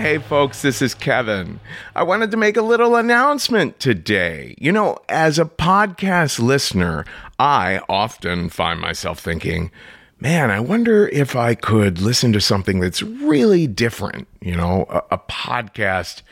Hey, folks, this is Kevin. I wanted to make a little announcement today. You know, as a podcast listener, I often find myself thinking, man, I wonder if I could listen to something that's really different, you know, a, a podcast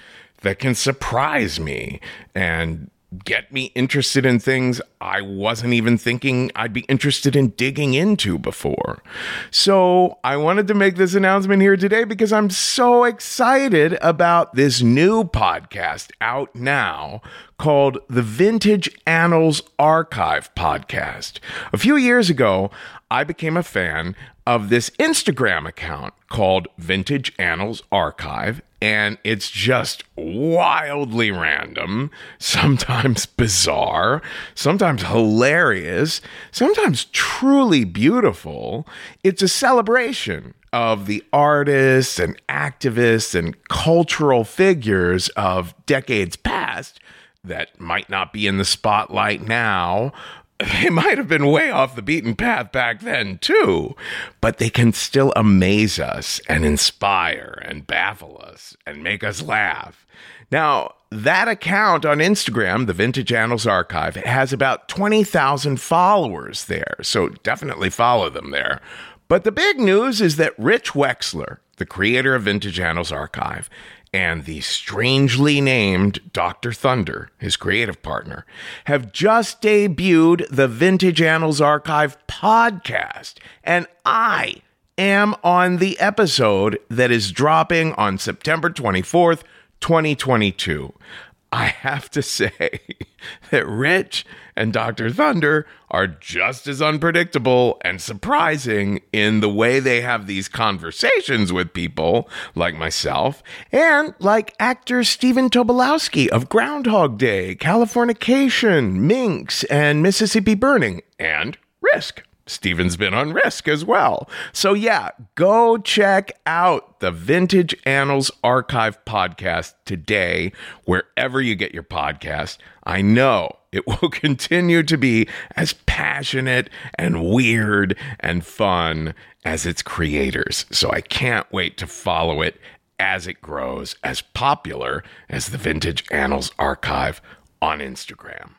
that can surprise me and get me interested in things I wasn't even thinking I'd be interested in digging into before. So I wanted to make this announcement here today because I'm so excited about this new podcast out now called the Vintage Annals Archive Podcast. A few years ago, I became a fan of this Instagram account called Vintage Annals Archive, and it's just wildly random, sometimes bizarre, sometimes hilarious, sometimes truly beautiful. It's a celebration of the artists and activists and cultural figures of decades past that might not be in the spotlight now. They might have been way off the beaten path back then, too, but they can still amaze us and inspire and baffle us and make us laugh. Now, that account on Instagram, the Vintage Annals Archive, has about 20,000 followers there, so definitely follow them there. But the big news is that Rich Wexler, the creator of Vintage Annals Archive, and the strangely named Dr. Thunder, his creative partner, have just debuted the Vintage Annals Archive podcast. And I am on the episode that is dropping on September 24th, 2022. I have to say that Rich and Dr. Thunder are just as unpredictable and surprising in the way they have these conversations with people like myself and like actor Stephen Tobolowsky of Groundhog Day, Californication, Minx, and Mississippi Burning, and Risk. Stephen's been on risk as well. So, yeah, go check out the Vintage Annals Archive podcast today, wherever you get your podcast. I know it will continue to be as passionate and weird and fun as its creators. So, I can't wait to follow it as it grows as popular as the Vintage Annals Archive on Instagram.